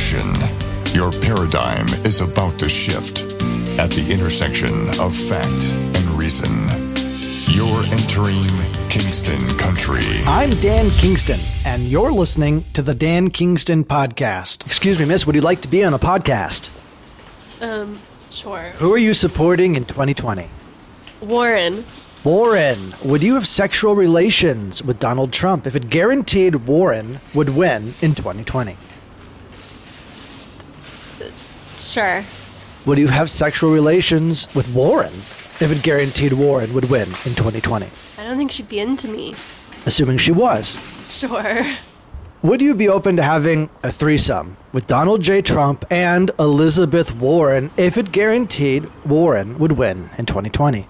caution. Your paradigm is about to shift at the intersection of fact and reason. You're entering Kingston Country. I'm Dan Kingston, and you're listening to the Dan Kingston Podcast. Excuse me, miss, would you like to be on a podcast? Um, sure. Who are you supporting in 2020? Warren. Warren, would you have sexual relations with Donald Trump if it guaranteed Warren would win in 2020? Sure. Would you have sexual relations with Warren if it guaranteed Warren would win in 2020? I don't think she'd be into me. Assuming she was. Sure. Would you be open to having a threesome with Donald J. Trump and Elizabeth Warren if it guaranteed Warren would win in 2020?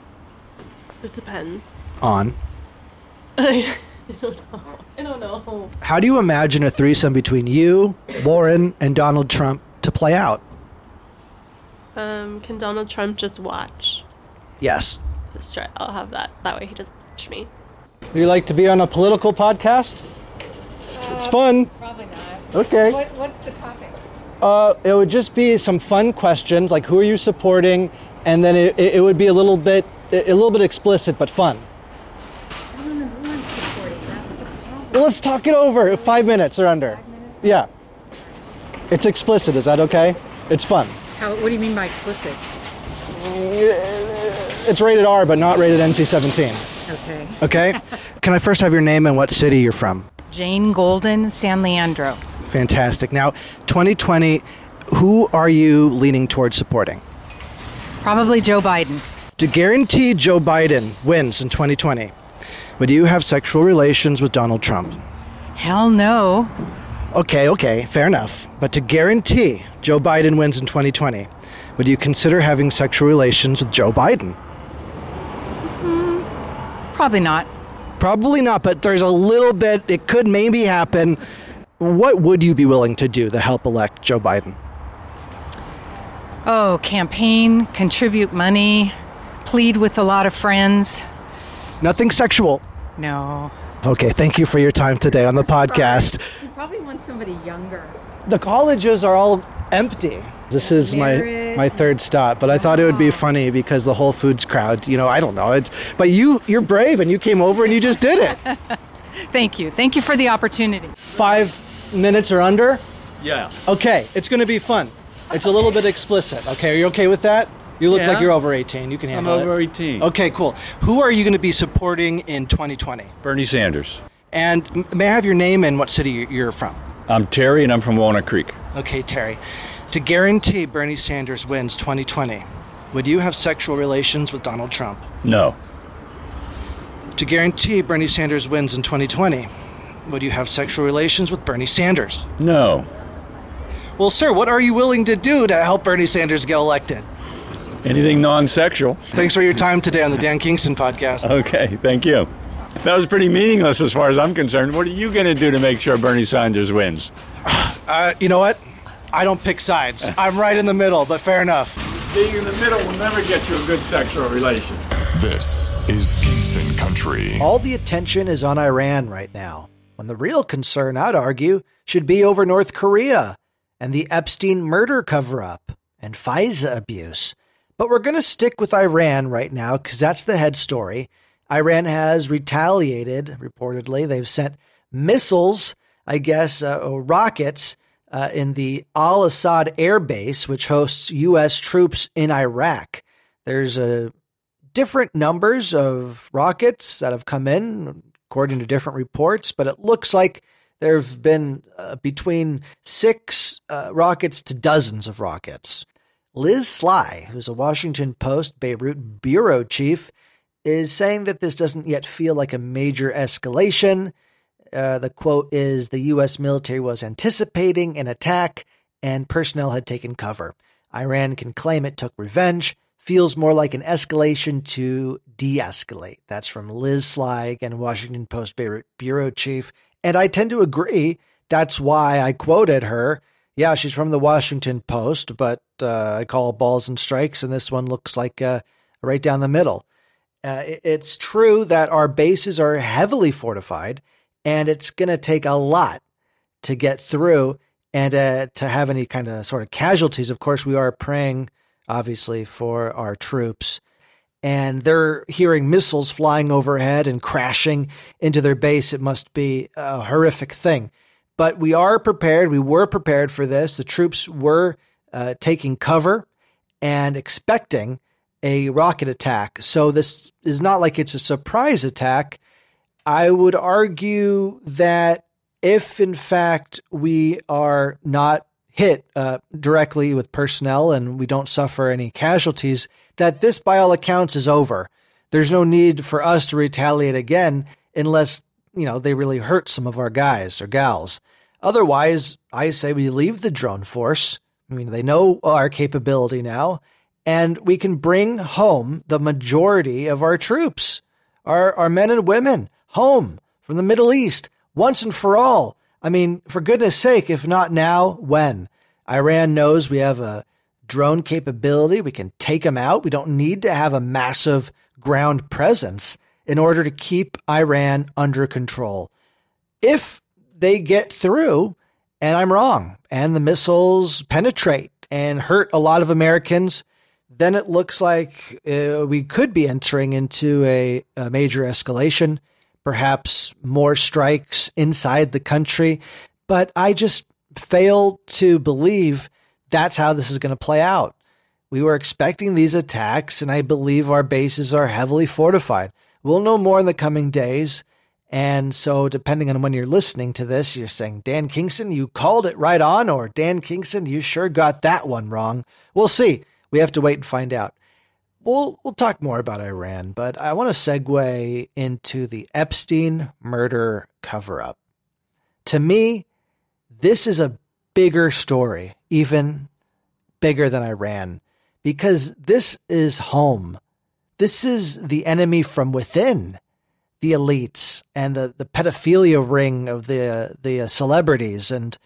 It depends. On. I don't know. I don't know. How do you imagine a threesome between you, Warren, and Donald Trump to play out? Um, can Donald Trump just watch? Yes. Just try. I'll have that. That way he doesn't touch me. Would you like to be on a political podcast? it's fun. Probably not. Okay. What, what's the topic? Uh, it would just be some fun questions like who are you supporting, and then it, it, it would be a little bit a little bit explicit but fun. I don't know who I'm supporting. That's the problem. Well, let's talk it over. Five minutes or under. Five minutes? Yeah. It's explicit. Is that okay? It's fun. How, what do you mean by explicit? It's rated R, but not rated NC-17. Okay. Okay. Can I first have your name and what city you're from? Jane Golden, San Leandro. Fantastic. Now, 2020. Who are you leaning towards supporting? Probably Joe Biden. To guarantee Joe Biden wins in 2020, would you have sexual relations with Donald Trump? Hell no. Okay, okay, fair enough. But to guarantee Joe Biden wins in 2020, would you consider having sexual relations with Joe Biden? Mm, probably not. Probably not, but there's a little bit, it could maybe happen. What would you be willing to do to help elect Joe Biden? Oh, campaign, contribute money, plead with a lot of friends. Nothing sexual. No. Okay, thank you for your time today on the podcast. You probably want somebody younger. The colleges are all empty. This is my my third stop, but I thought it would be oh. funny because the Whole Foods crowd, you know, I don't know. It's, but you you're brave and you came over and you just did it. Thank you. Thank you for the opportunity. 5 minutes or under? Yeah. Okay, it's going to be fun. It's a little bit explicit. Okay, are you okay with that? You look Yeah. like you're over 18. You can handle it. I'm handle it. over 18. Okay, cool. Who are you going to be supporting in 2020? Bernie Sanders. And may I have your name and what city you're from? I'm Terry and I'm from Walnut Creek. Okay, Terry. To guarantee Bernie Sanders wins 2020, would you have sexual relations with Donald Trump? No. To guarantee Bernie Sanders wins in 2020, would you have sexual relations with Bernie Sanders? No. Well, sir, what are you willing to do to help Bernie Sanders get elected? Anything non sexual? Thanks for your time today on the Dan Kingston podcast. Okay, thank you. That was pretty meaningless as far as I'm concerned. What are you going to do to make sure Bernie Sanders wins? Uh, you know what? I don't pick sides. I'm right in the middle, but fair enough. Being in the middle will never get you a good sexual relation. This is Kingston Country. All the attention is on Iran right now, when the real concern, I'd argue, should be over North Korea and the Epstein murder cover up and FISA abuse. But we're going to stick with Iran right now because that's the head story. Iran has retaliated, reportedly. They've sent missiles, I guess, uh, rockets uh, in the Al Asad Air Base, which hosts U.S. troops in Iraq. There's a different numbers of rockets that have come in, according to different reports, but it looks like there have been uh, between six uh, rockets to dozens of rockets. Liz Sly, who's a Washington Post Beirut bureau chief, is saying that this doesn't yet feel like a major escalation. Uh, the quote is the U.S. military was anticipating an attack and personnel had taken cover. Iran can claim it took revenge. Feels more like an escalation to de escalate. That's from Liz Sly, again, Washington Post Beirut bureau chief. And I tend to agree. That's why I quoted her. Yeah, she's from the Washington Post, but uh, I call balls and strikes, and this one looks like uh, right down the middle. Uh, it- it's true that our bases are heavily fortified, and it's going to take a lot to get through and uh, to have any kind of sort of casualties. Of course, we are praying, obviously, for our troops. And they're hearing missiles flying overhead and crashing into their base. It must be a horrific thing. But we are prepared. We were prepared for this. The troops were uh, taking cover and expecting a rocket attack. So this is not like it's a surprise attack. I would argue that if in fact we are not hit uh, directly with personnel and we don't suffer any casualties, that this, by all accounts, is over. There's no need for us to retaliate again unless, you know, they really hurt some of our guys or gals. Otherwise, I say we leave the drone force. I mean, they know our capability now, and we can bring home the majority of our troops, our, our men and women, home from the Middle East once and for all. I mean, for goodness sake, if not now, when? Iran knows we have a drone capability. We can take them out. We don't need to have a massive ground presence in order to keep Iran under control. If they get through, and I'm wrong, and the missiles penetrate and hurt a lot of Americans, then it looks like uh, we could be entering into a, a major escalation perhaps more strikes inside the country. But I just fail to believe that's how this is going to play out. We were expecting these attacks, and I believe our bases are heavily fortified. We'll know more in the coming days. And so, depending on when you're listening to this, you're saying, Dan Kingston, you called it right on, or Dan Kingston, you sure got that one wrong. We'll see. We have to wait and find out we'll we'll talk more about Iran, but I want to segue into the Epstein murder cover up. To me, this is a bigger story, even bigger than Iran, because this is home. This is the enemy from within, the elites and the, the pedophilia ring of the the uh, celebrities and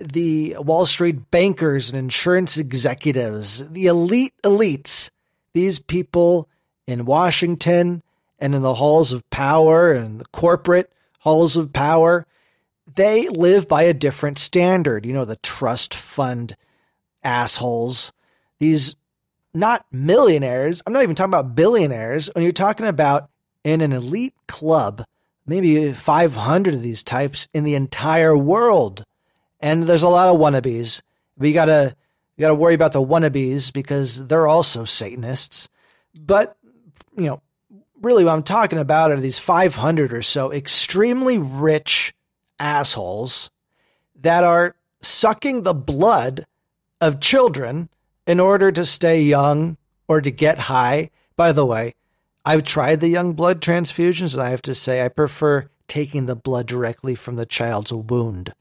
the Wall Street bankers and insurance executives, the elite elites these people in Washington and in the halls of power and the corporate halls of power, they live by a different standard. You know, the trust fund assholes, these not millionaires. I'm not even talking about billionaires. When you're talking about in an elite club, maybe 500 of these types in the entire world. And there's a lot of wannabes. We got to you got to worry about the wannabes because they're also Satanists. But, you know, really what I'm talking about are these 500 or so extremely rich assholes that are sucking the blood of children in order to stay young or to get high. By the way, I've tried the young blood transfusions and I have to say I prefer taking the blood directly from the child's wound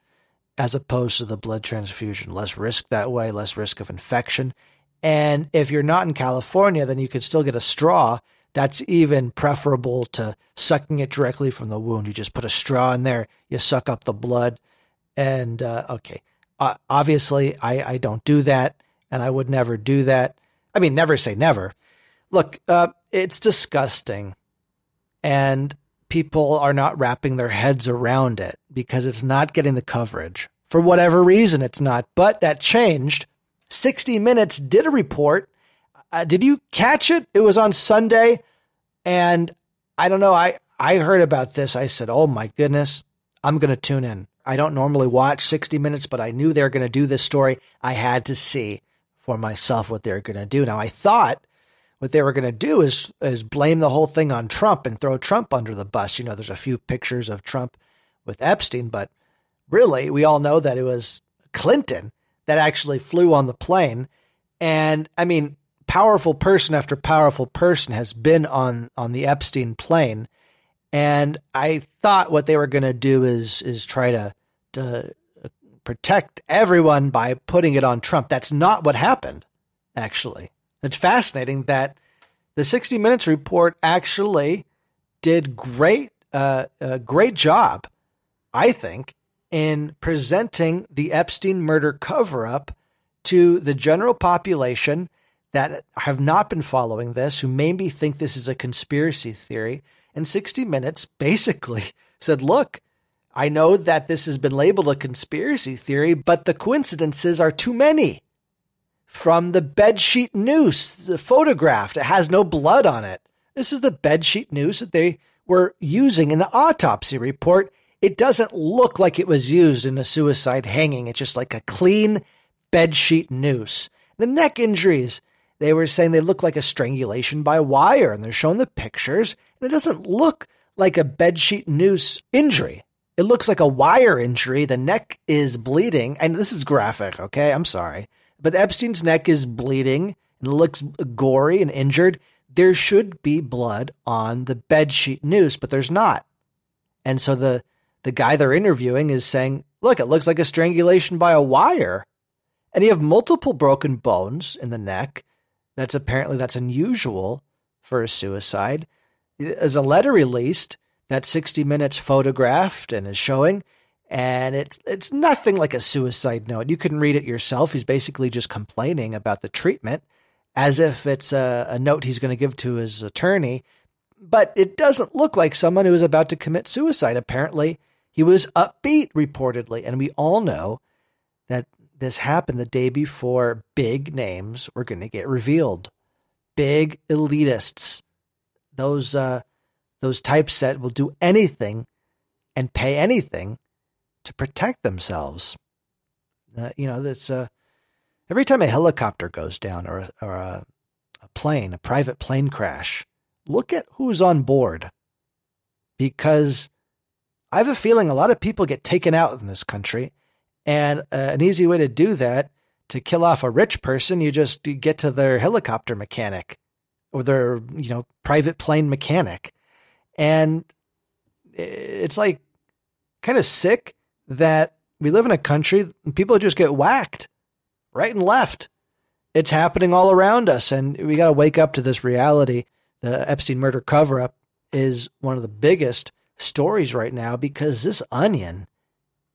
as opposed to the blood transfusion. Less risk that way, less risk of infection. And if you're not in California, then you can still get a straw. That's even preferable to sucking it directly from the wound. You just put a straw in there, you suck up the blood. And uh, okay, uh, obviously, I, I don't do that, and I would never do that. I mean, never say never. Look, uh, it's disgusting. And people are not wrapping their heads around it because it's not getting the coverage. For whatever reason, it's not. But that changed. 60 Minutes did a report. Uh, did you catch it? It was on Sunday. And I don't know. I, I heard about this. I said, oh my goodness, I'm going to tune in. I don't normally watch 60 Minutes, but I knew they were going to do this story. I had to see for myself what they're going to do. Now, I thought what they were going to do is is blame the whole thing on Trump and throw Trump under the bus. You know, there's a few pictures of Trump with Epstein, but really, we all know that it was Clinton that actually flew on the plane. And I mean, powerful person after powerful person has been on on the Epstein plane. And I thought what they were going to do is is try to to protect everyone by putting it on Trump. That's not what happened, actually. It's fascinating that the 60 Minutes report actually did great, uh, a great job, I think, in presenting the Epstein murder cover up to the general population that have not been following this, who maybe think this is a conspiracy theory. And 60 Minutes basically said, look, I know that this has been labeled a conspiracy theory, but the coincidences are too many. From the bedsheet noose, photographed, it has no blood on it. This is the bedsheet noose that they were using in the autopsy report. It doesn't look like it was used in a suicide hanging. It's just like a clean bedsheet noose. The neck injuries, they were saying they look like a strangulation by wire, and they're showing the pictures, and it doesn't look like a bedsheet noose injury. It looks like a wire injury. The neck is bleeding, and this is graphic, okay? I'm sorry. But Epstein's neck is bleeding and it looks gory and injured. There should be blood on the bedsheet noose, but there's not. And so the the guy they're interviewing is saying, "Look, it looks like a strangulation by a wire." And you have multiple broken bones in the neck. That's apparently that's unusual for a suicide. As a letter released that 60 Minutes photographed and is showing, and it's it's nothing like a suicide note. You can read it yourself. He's basically just complaining about the treatment, as if it's a, a note he's going to give to his attorney. But it doesn't look like someone who is about to commit suicide. Apparently, he was upbeat, reportedly, and we all know that this happened the day before big names were going to get revealed. Big elitists, those uh, those types that will do anything and pay anything to protect themselves. Uh, you know, that's uh, every time a helicopter goes down or, a, or a, a plane, a private plane crash, look at who's on board. Because I have a feeling a lot of people get taken out in this country. And uh, an easy way to do that, to kill off a rich person, you just you get to their helicopter mechanic or their, you know, private plane mechanic. And it's like kind of sick that we live in a country and people just get whacked right and left. It's happening all around us, and we got to wake up to this reality. The Epstein murder cover up is one of the biggest stories right now because this onion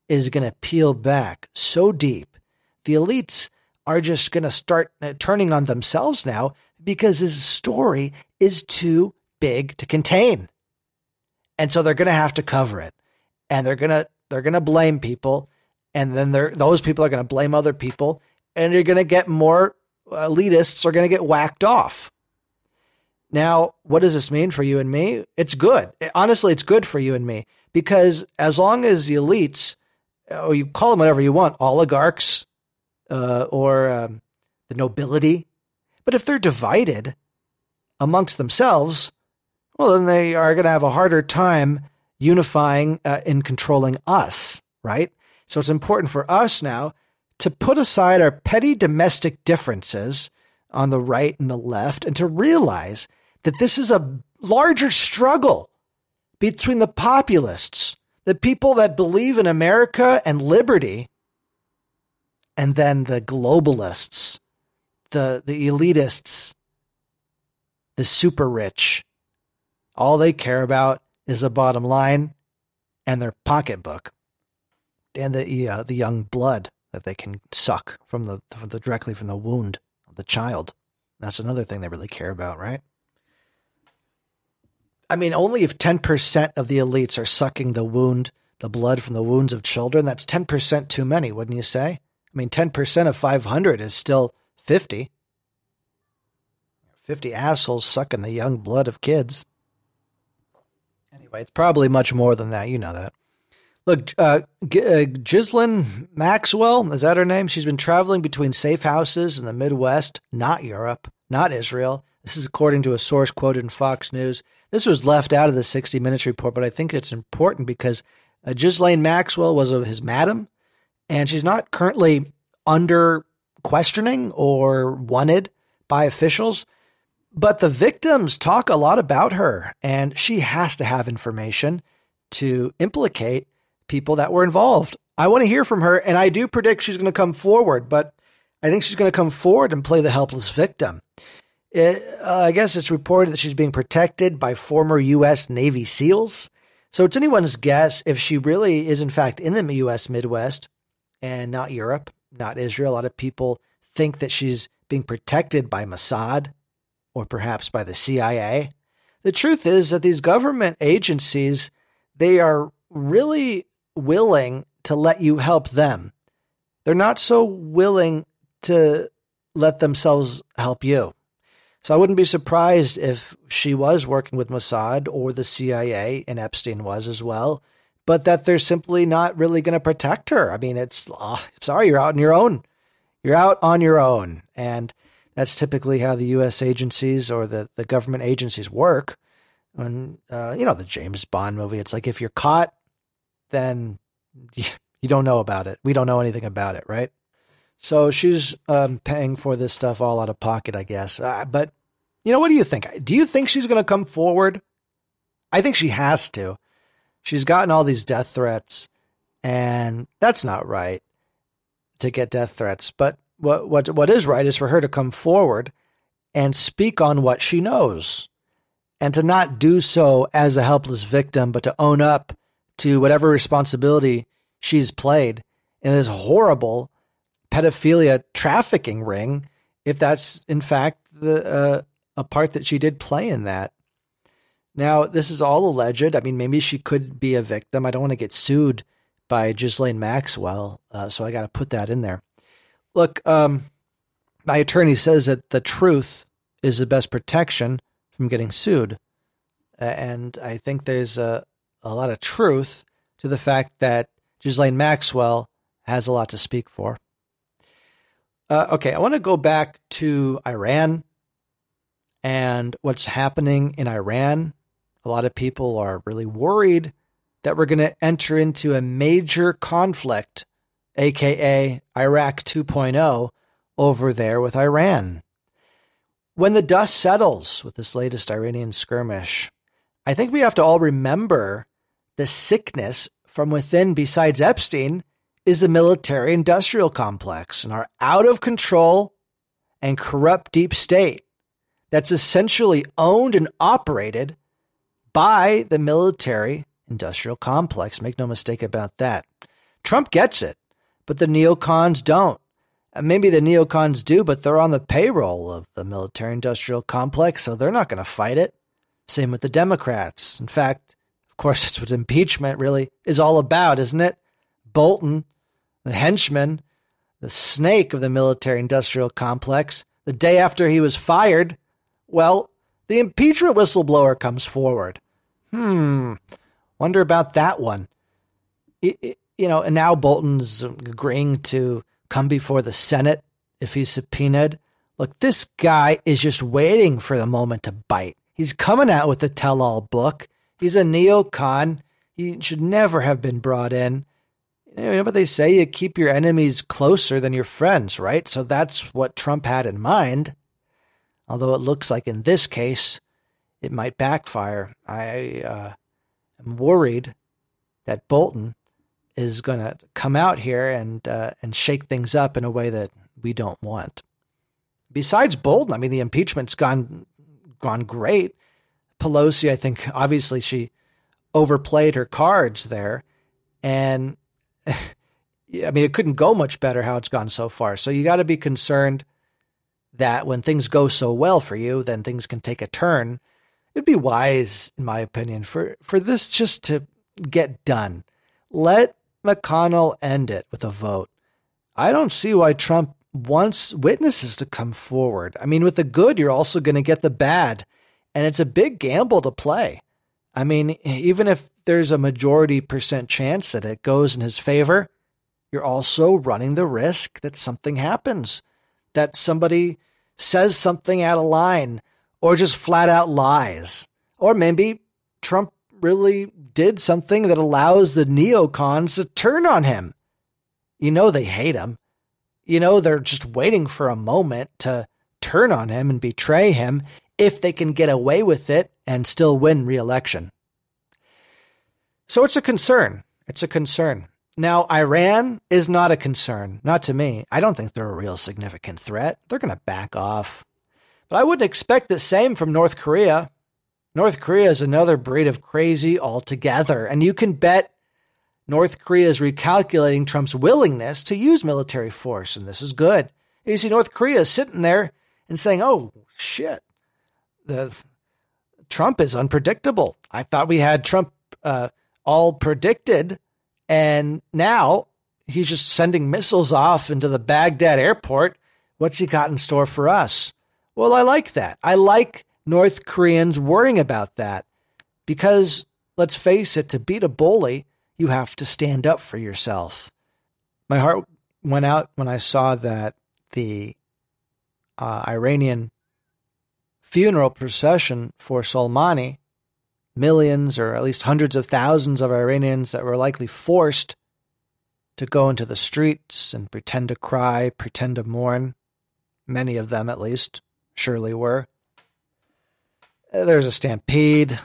is going to peel back so deep. The elites are just going to start uh, turning on themselves now because this story is too big to contain and so they're going to have to cover it, and they're gonna they're gonna blame people, and then they're those people are going to blame other people, and you're going to get more elitists are going to get whacked off. Now, what does this mean for you and me? It's good. Honestly, it's good for you and me because as long as the elites, or you call them whatever you want, oligarchs, uh, or um, the nobility, but if they're divided amongst themselves, well, then they are going to have a harder time unifying uh, and controlling us, right? So it's important for us now to put aside our petty domestic differences on the right and the left and to realize that this is a larger struggle between the populists, the people that believe in America and liberty, and then the globalists, the, the elitists, the super rich all they care about is the bottom line and their pocketbook and the uh, the young blood that they can suck from the, from the directly from the wound of the child. That's another thing they really care about, right? I mean, only if 10% of the elites are sucking the wound, the blood from the wounds of children, that's 10% too many, wouldn't you say? I mean, 10% of 500 is still 50. 50 assholes sucking the young blood of kids. Anyway, it's probably much more than that. You know that. Look, uh, uh, Maxwell, is that her name? She's been traveling between safe houses in the Midwest, not Europe, not Israel. This is according to a source quoted in Fox News. This was left out of the 60 Minutes report, but I think it's important because uh, Ghislaine Maxwell was his madam, and she's not currently under questioning or wanted by officials. But the victims talk a lot about her, and she has to have information to implicate people that were involved. I want to hear from her, and I do predict she's going to come forward, but I think she's going to come forward and play the helpless victim. It, uh, I guess it's reported that she's being protected by former U.S. Navy SEALs. So it's anyone's guess if she really is, in fact, in the U.S. Midwest and not Europe, not Israel. A lot of people think that she's being protected by Mossad or perhaps by the CIA. The truth is that these government agencies, they are really willing to let you help them. They're not so willing to let themselves help you. So I wouldn't be surprised if she was working with Mossad or the CIA, and Epstein was as well, but that they're simply not really going to protect her. I mean, it's oh, sorry, you're out on your own. You're out on your own. And that's typically how the U.S. agencies or the, the government agencies work. And, uh, you know, the James Bond movie, it's like if you're caught, then you, don't know about it. We don't know anything about it, right? So she's um, paying for this stuff all out of pocket, I guess. Uh, but, you know, what do you think? Do you think she's going to come forward? I think she has to. She's gotten all these death threats, and that's not right to get death threats. But what what what is right is for her to come forward and speak on what she knows and to not do so as a helpless victim but to own up to whatever responsibility she's played in this horrible pedophilia trafficking ring if that's in fact the uh, a part that she did play in that. Now this is all alleged. I mean maybe she could be a victim. I don't want to get sued by Ghislaine Maxwell uh, so i got to put that in there Look, um, my attorney says that the truth is the best protection from getting sued. and I think there's a, a lot of truth to the fact that Ghislaine Maxwell has a lot to speak for. Uh, okay, I want to go back to Iran and what's happening in Iran. A lot of people are really worried that we're going to enter into a major conflict aka Iraq 2.0, over there with Iran. When the dust settles with this latest Iranian skirmish, I think we have to all remember the sickness from within, besides Epstein, is the military industrial complex and our out of control and corrupt deep state that's essentially owned and operated by the military industrial complex. Make no mistake about that. Trump gets it but the neocons don't. And maybe the neocons do, but they're on the payroll of the military industrial complex, so they're not going to fight it. Same with the Democrats. In fact, of course, that's what impeachment really is all about, isn't it? Bolton, the henchman, the snake of the military industrial complex, the day after he was fired, well, the impeachment whistleblower comes forward. Hmm, wonder about that one. It, it, you know, and now Bolton's agreeing to come before the Senate if he's subpoenaed. Look, this guy is just waiting for the moment to bite. He's coming out with the tell all book. He's a neocon. He should never have been brought in. You know what they say? You keep your enemies closer than your friends, right? So that's what Trump had in mind. Although it looks like in this case, it might backfire. I uh, am worried that Bolton is going to come out here and uh, and shake things up in a way that we don't want. Besides Bolton, I mean, the impeachment's gone gone great. Pelosi, I think, obviously she overplayed her cards there, and I mean, it couldn't go much better how it's gone so far. So you got to be concerned that when things go so well for you, then things can take a turn. It'd be wise, in my opinion, for for this just to get done. Let McConnell end it with a vote. I don't see why Trump wants witnesses to come forward. I mean, with the good, you're also going to get the bad. And it's a big gamble to play. I mean, even if there's a majority percent chance that it goes in his favor, you're also running the risk that something happens, that somebody says something out of line or just flat out lies. Or maybe Trump really did something that allows the neocons to turn on him. You know they hate him. You know they're just waiting for a moment to turn on him and betray him if they can get away with it and still win re-election. So it's a concern. It's a concern. Now, Iran is not a concern, not to me. I don't think they're a real significant threat. They're going to back off. But I wouldn't expect the same from North Korea. North Korea is another breed of crazy altogether, and you can bet North Korea is recalculating Trump's willingness to use military force, and this is good. You see, North Korea is sitting there and saying, "Oh shit, the Trump is unpredictable. I thought we had Trump uh, all predicted, And now he's just sending missiles off into the Baghdad airport. What's he got in store for us? Well, I like that. I like North Koreans worrying about that because let's face it, to beat a bully, you have to stand up for yourself. My heart went out when I saw that the uh, Iranian funeral procession for Soleimani, millions or at least hundreds of thousands of Iranians that were likely forced to go into the streets and pretend to cry, pretend to mourn. Many of them, at least, surely were. There's a stampede.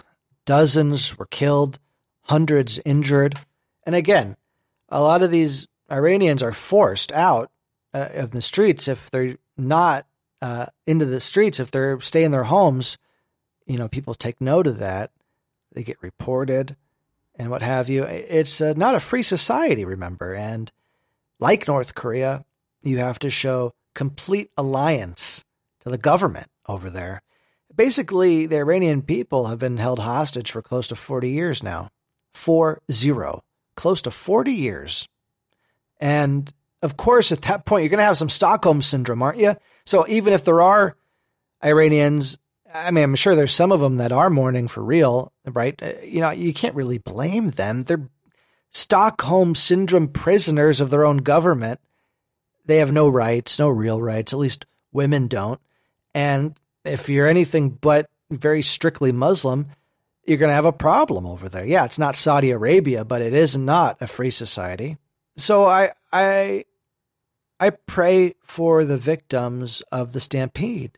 Dozens were killed, hundreds injured. And again, a lot of these Iranians are forced out uh, of the streets if they're not uh, into the streets, if they're stay in their homes. You know, people take note of that. They get reported and what have you. It's uh, not a free society, remember. And like North Korea, you have to show complete alliance to the government over there. Basically, the Iranian people have been held hostage for close to 40 years now. Four zero. Close to 40 years. And of course, at that point, you're going to have some Stockholm syndrome, aren't you? So even if there are Iranians, I mean, I'm sure there's some of them that are mourning for real, right? Uh, you know, you can't really blame them. They're Stockholm syndrome prisoners of their own government. They have no rights, no real rights. At least women don't. And if you're anything but very strictly Muslim, you're going to have a problem over there. Yeah, it's not Saudi Arabia, but it is not a free society. So I I I pray for the victims of the stampede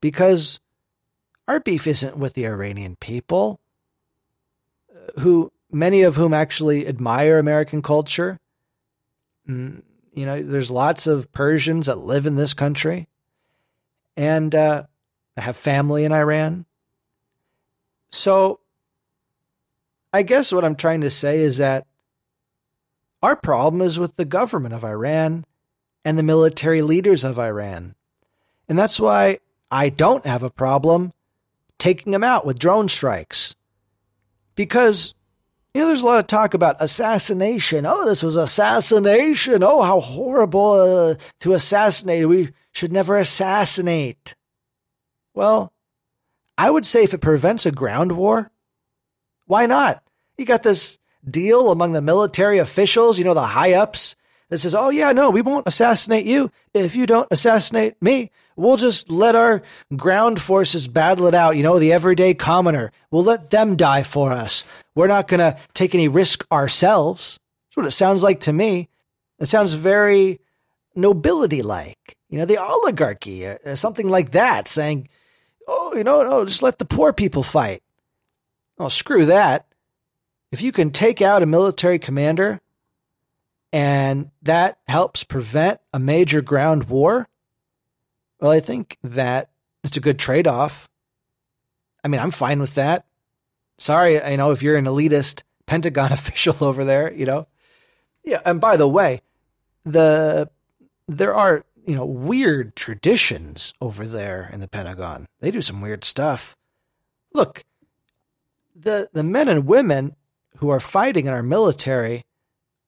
because our beef isn't with the Iranian people who many of whom actually admire American culture. Mm, you know, there's lots of Persians that live in this country and uh, have family in Iran. So I guess what I'm trying to say is that our problem is with the government of Iran and the military leaders of Iran. And that's why I don't have a problem taking them out with drone strikes. Because, you know, there's a lot of talk about assassination. Oh, this was assassination. Oh, how horrible uh, to assassinate. We should never assassinate. Well, I would say if it prevents a ground war, why not? You got this deal among the military officials, you know, the high ups that says, oh, yeah, no, we won't assassinate you if you don't assassinate me. We'll just let our ground forces battle it out, you know, the everyday commoner. We'll let them die for us. We're not going to take any risk ourselves. That's what it sounds like to me. It sounds very nobility like, you know, the oligarchy, uh, something like that, saying, oh, you know, no, just let the poor people fight. Oh, screw that. If you can take out a military commander and that helps prevent a major ground war, well, I think that it's a good trade off. I mean, I'm fine with that. Sorry, you know, if you're an elitist Pentagon official over there, you know. Yeah, and by the way, the there are you know weird traditions over there in the Pentagon. They do some weird stuff. Look, the the men and women who are fighting in our military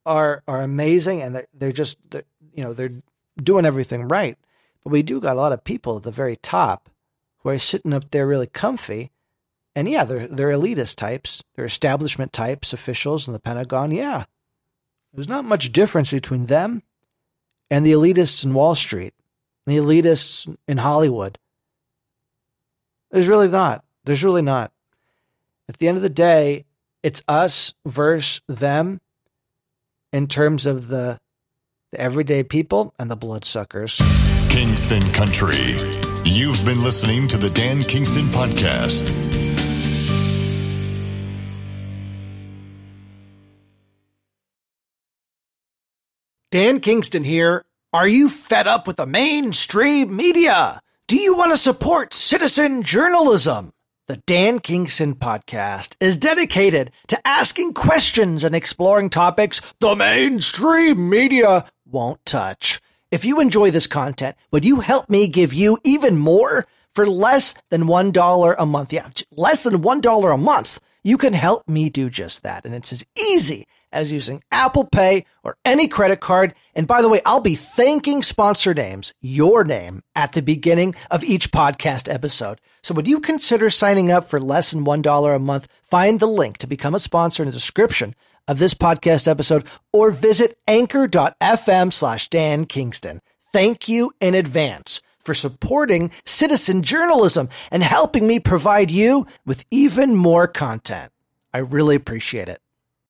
are are amazing, and they're, they're just they're, you know they're doing everything right. But we do got a lot of people at the very top who are sitting up there really comfy. And yeah, they're they're elitist types, they're establishment types, officials in the Pentagon. Yeah, there's not much difference between them and the elitists in Wall Street, the elitists in Hollywood. There's really not. There's really not. At the end of the day, it's us versus them in terms of the, the everyday people and the bloodsuckers. Kingston Country. You've been listening to the Dan Kingston Podcast. Dan Kingston here. Are you fed up with the mainstream media? Do you want to support citizen journalism? The Dan Kingston podcast is dedicated to asking questions and exploring topics the mainstream media won't touch. If you enjoy this content, would you help me give you even more for less than $1 a month? Yeah, less than $1 a month. You can help me do just that. And it's as easy as using Apple Pay or any credit card. And by the way, I'll be thanking sponsor names, your name, at the beginning of each podcast episode. So would you consider signing up for less than $1 a month? Find the link to become a sponsor in the description of this podcast episode or visit anchor.fm slash Dan Kingston. Thank you in advance for supporting citizen journalism and helping me provide you with even more content. I really appreciate it.